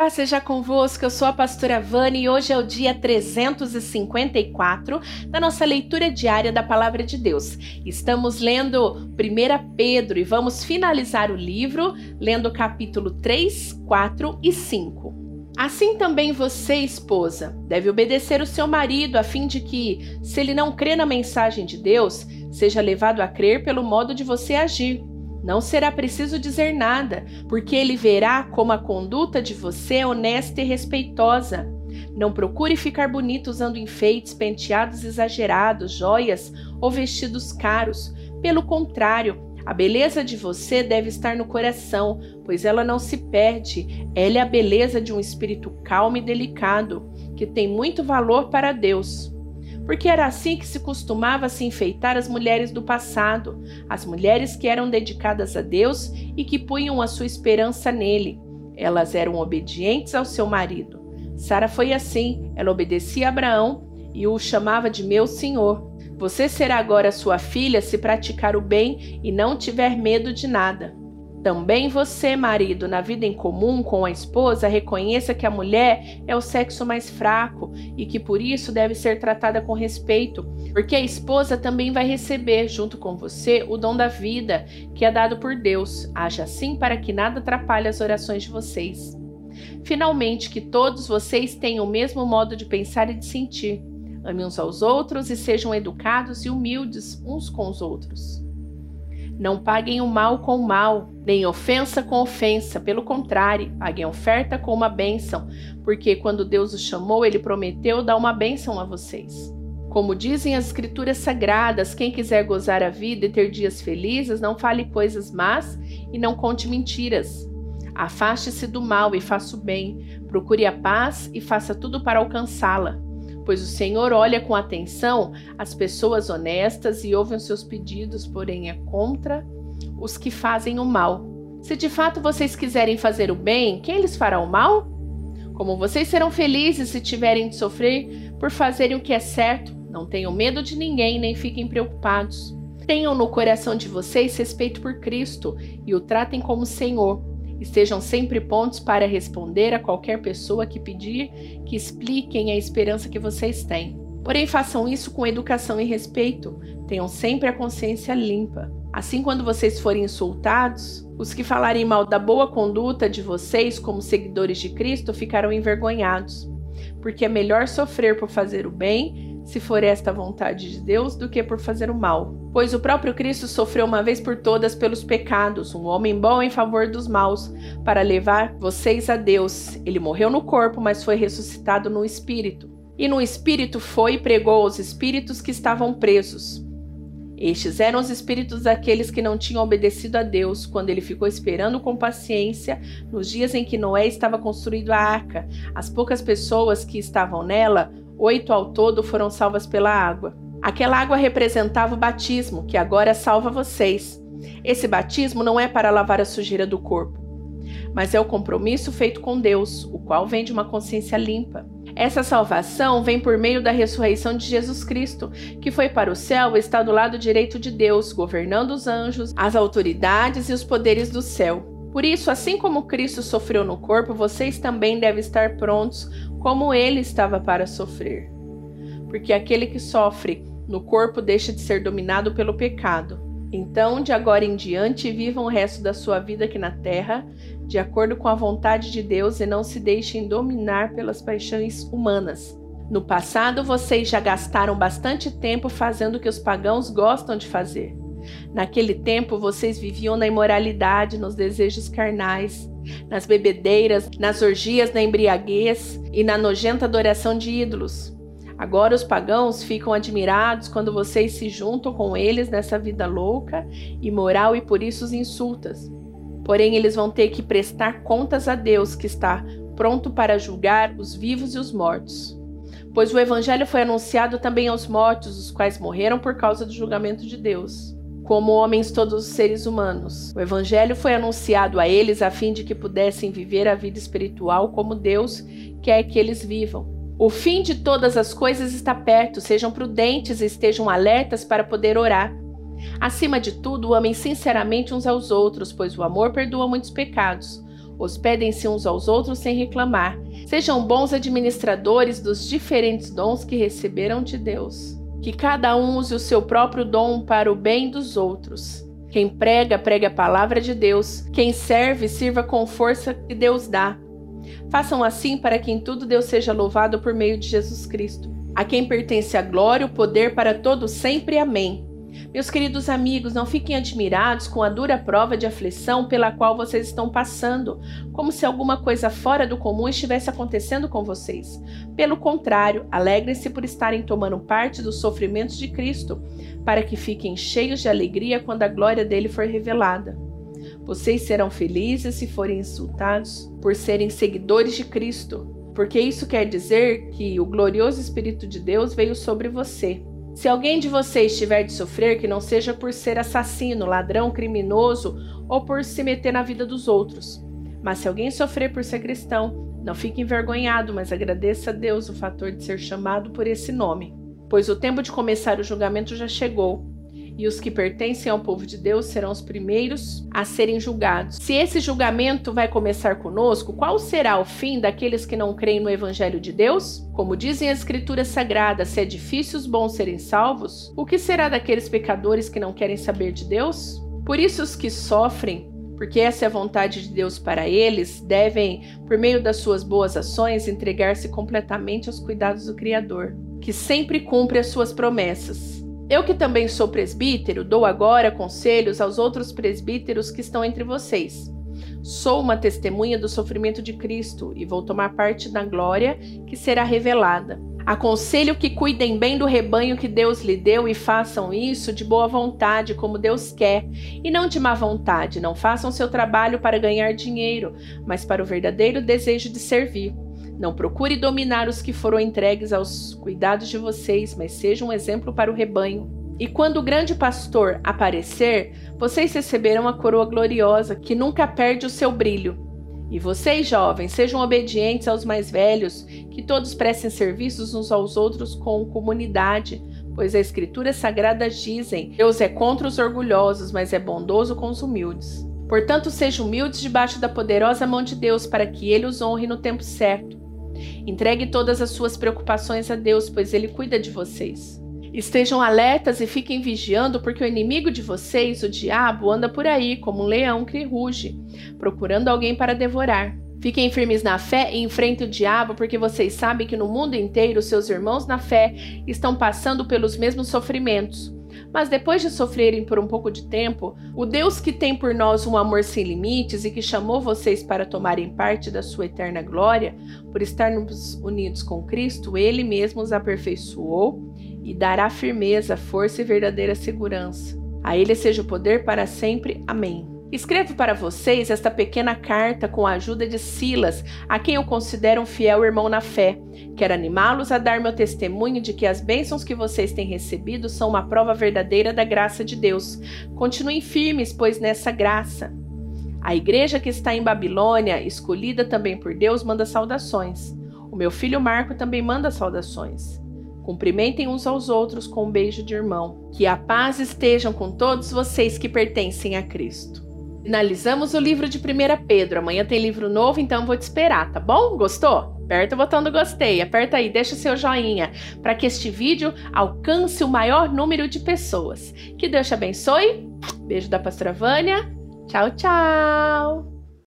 Paz seja convosco, eu sou a pastora Vani e hoje é o dia 354 da nossa leitura diária da Palavra de Deus. Estamos lendo 1 Pedro e vamos finalizar o livro lendo capítulo 3, 4 e 5. Assim também você, esposa, deve obedecer o seu marido, a fim de que, se ele não crê na mensagem de Deus, seja levado a crer pelo modo de você agir não será preciso dizer nada, porque ele verá como a conduta de você é honesta e respeitosa. Não procure ficar bonito usando enfeites, penteados exagerados, joias ou vestidos caros. Pelo contrário, a beleza de você deve estar no coração, pois ela não se perde. Ela é a beleza de um espírito calmo e delicado, que tem muito valor para Deus porque era assim que se costumava se enfeitar as mulheres do passado, as mulheres que eram dedicadas a Deus e que punham a sua esperança nele. Elas eram obedientes ao seu marido. Sara foi assim, ela obedecia a Abraão e o chamava de meu senhor. Você será agora sua filha se praticar o bem e não tiver medo de nada. Também você, marido, na vida em comum com a esposa, reconheça que a mulher é o sexo mais fraco e que por isso deve ser tratada com respeito, porque a esposa também vai receber, junto com você, o dom da vida que é dado por Deus. Haja assim para que nada atrapalhe as orações de vocês. Finalmente, que todos vocês tenham o mesmo modo de pensar e de sentir. Amem uns aos outros e sejam educados e humildes uns com os outros. Não paguem o mal com o mal, nem ofensa com ofensa. Pelo contrário, paguem oferta com uma bênção, porque quando Deus os chamou, ele prometeu dar uma bênção a vocês. Como dizem as Escrituras Sagradas, quem quiser gozar a vida e ter dias felizes, não fale coisas más e não conte mentiras. Afaste-se do mal e faça o bem. Procure a paz e faça tudo para alcançá-la pois o Senhor olha com atenção as pessoas honestas e ouve os seus pedidos, porém é contra os que fazem o mal. Se de fato vocês quiserem fazer o bem, quem lhes fará o mal? Como vocês serão felizes se tiverem de sofrer por fazerem o que é certo, não tenham medo de ninguém nem fiquem preocupados. Tenham no coração de vocês respeito por Cristo e o tratem como Senhor Estejam sempre prontos para responder a qualquer pessoa que pedir que expliquem a esperança que vocês têm. Porém, façam isso com educação e respeito. Tenham sempre a consciência limpa. Assim, quando vocês forem insultados, os que falarem mal da boa conduta de vocês como seguidores de Cristo ficarão envergonhados. Porque é melhor sofrer por fazer o bem se for esta a vontade de Deus, do que por fazer o mal. Pois o próprio Cristo sofreu uma vez por todas pelos pecados, um homem bom em favor dos maus, para levar vocês a Deus. Ele morreu no corpo, mas foi ressuscitado no espírito. E no espírito foi e pregou aos espíritos que estavam presos. Estes eram os espíritos daqueles que não tinham obedecido a Deus quando ele ficou esperando com paciência nos dias em que Noé estava construindo a arca. As poucas pessoas que estavam nela Oito ao todo foram salvas pela água. Aquela água representava o batismo, que agora salva vocês. Esse batismo não é para lavar a sujeira do corpo, mas é o compromisso feito com Deus, o qual vem de uma consciência limpa. Essa salvação vem por meio da ressurreição de Jesus Cristo, que foi para o céu e está do lado direito de Deus, governando os anjos, as autoridades e os poderes do céu. Por isso, assim como Cristo sofreu no corpo, vocês também devem estar prontos como ele estava para sofrer. Porque aquele que sofre no corpo deixa de ser dominado pelo pecado. Então, de agora em diante, vivam o resto da sua vida aqui na terra, de acordo com a vontade de Deus, e não se deixem dominar pelas paixões humanas. No passado, vocês já gastaram bastante tempo fazendo o que os pagãos gostam de fazer. Naquele tempo vocês viviam na imoralidade, nos desejos carnais, nas bebedeiras, nas orgias, na embriaguez e na nojenta adoração de ídolos. Agora os pagãos ficam admirados quando vocês se juntam com eles nessa vida louca, imoral e por isso os insultas. Porém, eles vão ter que prestar contas a Deus, que está pronto para julgar os vivos e os mortos. Pois o evangelho foi anunciado também aos mortos, os quais morreram por causa do julgamento de Deus como homens todos os seres humanos. O Evangelho foi anunciado a eles a fim de que pudessem viver a vida espiritual como Deus quer que eles vivam. O fim de todas as coisas está perto, sejam prudentes e estejam alertas para poder orar. Acima de tudo, amem sinceramente uns aos outros, pois o amor perdoa muitos pecados. Hospedem-se uns aos outros sem reclamar. Sejam bons administradores dos diferentes dons que receberam de Deus. Que cada um use o seu próprio dom para o bem dos outros. Quem prega, pregue a palavra de Deus. Quem serve, sirva com força que Deus dá. Façam assim para que em tudo Deus seja louvado por meio de Jesus Cristo. A quem pertence a glória o poder para todos sempre. Amém. Meus queridos amigos, não fiquem admirados com a dura prova de aflição pela qual vocês estão passando, como se alguma coisa fora do comum estivesse acontecendo com vocês. Pelo contrário, alegrem-se por estarem tomando parte dos sofrimentos de Cristo, para que fiquem cheios de alegria quando a glória dele for revelada. Vocês serão felizes se forem insultados por serem seguidores de Cristo, porque isso quer dizer que o glorioso Espírito de Deus veio sobre você. Se alguém de vocês tiver de sofrer, que não seja por ser assassino, ladrão, criminoso ou por se meter na vida dos outros. Mas se alguém sofrer por ser cristão, não fique envergonhado, mas agradeça a Deus o fator de ser chamado por esse nome. Pois o tempo de começar o julgamento já chegou e os que pertencem ao povo de Deus serão os primeiros a serem julgados. Se esse julgamento vai começar conosco, qual será o fim daqueles que não creem no Evangelho de Deus? Como dizem as Escrituras Sagradas, se é difícil os bons serem salvos, o que será daqueles pecadores que não querem saber de Deus? Por isso, os que sofrem porque essa é a vontade de Deus para eles, devem, por meio das suas boas ações, entregar-se completamente aos cuidados do Criador, que sempre cumpre as suas promessas. Eu que também sou presbítero, dou agora conselhos aos outros presbíteros que estão entre vocês. Sou uma testemunha do sofrimento de Cristo e vou tomar parte da glória que será revelada. Aconselho que cuidem bem do rebanho que Deus lhe deu e façam isso de boa vontade, como Deus quer, e não de má vontade. Não façam seu trabalho para ganhar dinheiro, mas para o verdadeiro desejo de servir. Não procure dominar os que foram entregues aos cuidados de vocês, mas seja um exemplo para o rebanho. E quando o grande pastor aparecer, vocês receberão a coroa gloriosa que nunca perde o seu brilho. E vocês, jovens, sejam obedientes aos mais velhos, que todos prestem serviços uns aos outros com comunidade, pois as Escrituras Sagradas dizem: Deus é contra os orgulhosos, mas é bondoso com os humildes. Portanto, sejam humildes debaixo da poderosa mão de Deus, para que ele os honre no tempo certo. Entregue todas as suas preocupações a Deus, pois Ele cuida de vocês. Estejam alertas e fiquem vigiando, porque o inimigo de vocês, o diabo, anda por aí como um leão que ruge, procurando alguém para devorar. Fiquem firmes na fé e enfrentem o diabo, porque vocês sabem que no mundo inteiro seus irmãos na fé estão passando pelos mesmos sofrimentos. Mas depois de sofrerem por um pouco de tempo, o Deus que tem por nós um amor sem limites e que chamou vocês para tomarem parte da sua eterna glória, por estarmos unidos com Cristo, ele mesmo os aperfeiçoou e dará firmeza, força e verdadeira segurança. A ele seja o poder para sempre. Amém. Escrevo para vocês esta pequena carta com a ajuda de Silas, a quem eu considero um fiel irmão na fé. Quero animá-los a dar meu testemunho de que as bênçãos que vocês têm recebido são uma prova verdadeira da graça de Deus. Continuem firmes, pois nessa graça. A igreja que está em Babilônia, escolhida também por Deus, manda saudações. O meu filho Marco também manda saudações. Cumprimentem uns aos outros com um beijo de irmão. Que a paz estejam com todos vocês que pertencem a Cristo. Finalizamos o livro de 1 Pedro. Amanhã tem livro novo, então vou te esperar, tá bom? Gostou? Aperta o botão do gostei, aperta aí, deixa seu joinha para que este vídeo alcance o maior número de pessoas. Que Deus te abençoe. Beijo da pastora Vânia. Tchau, tchau.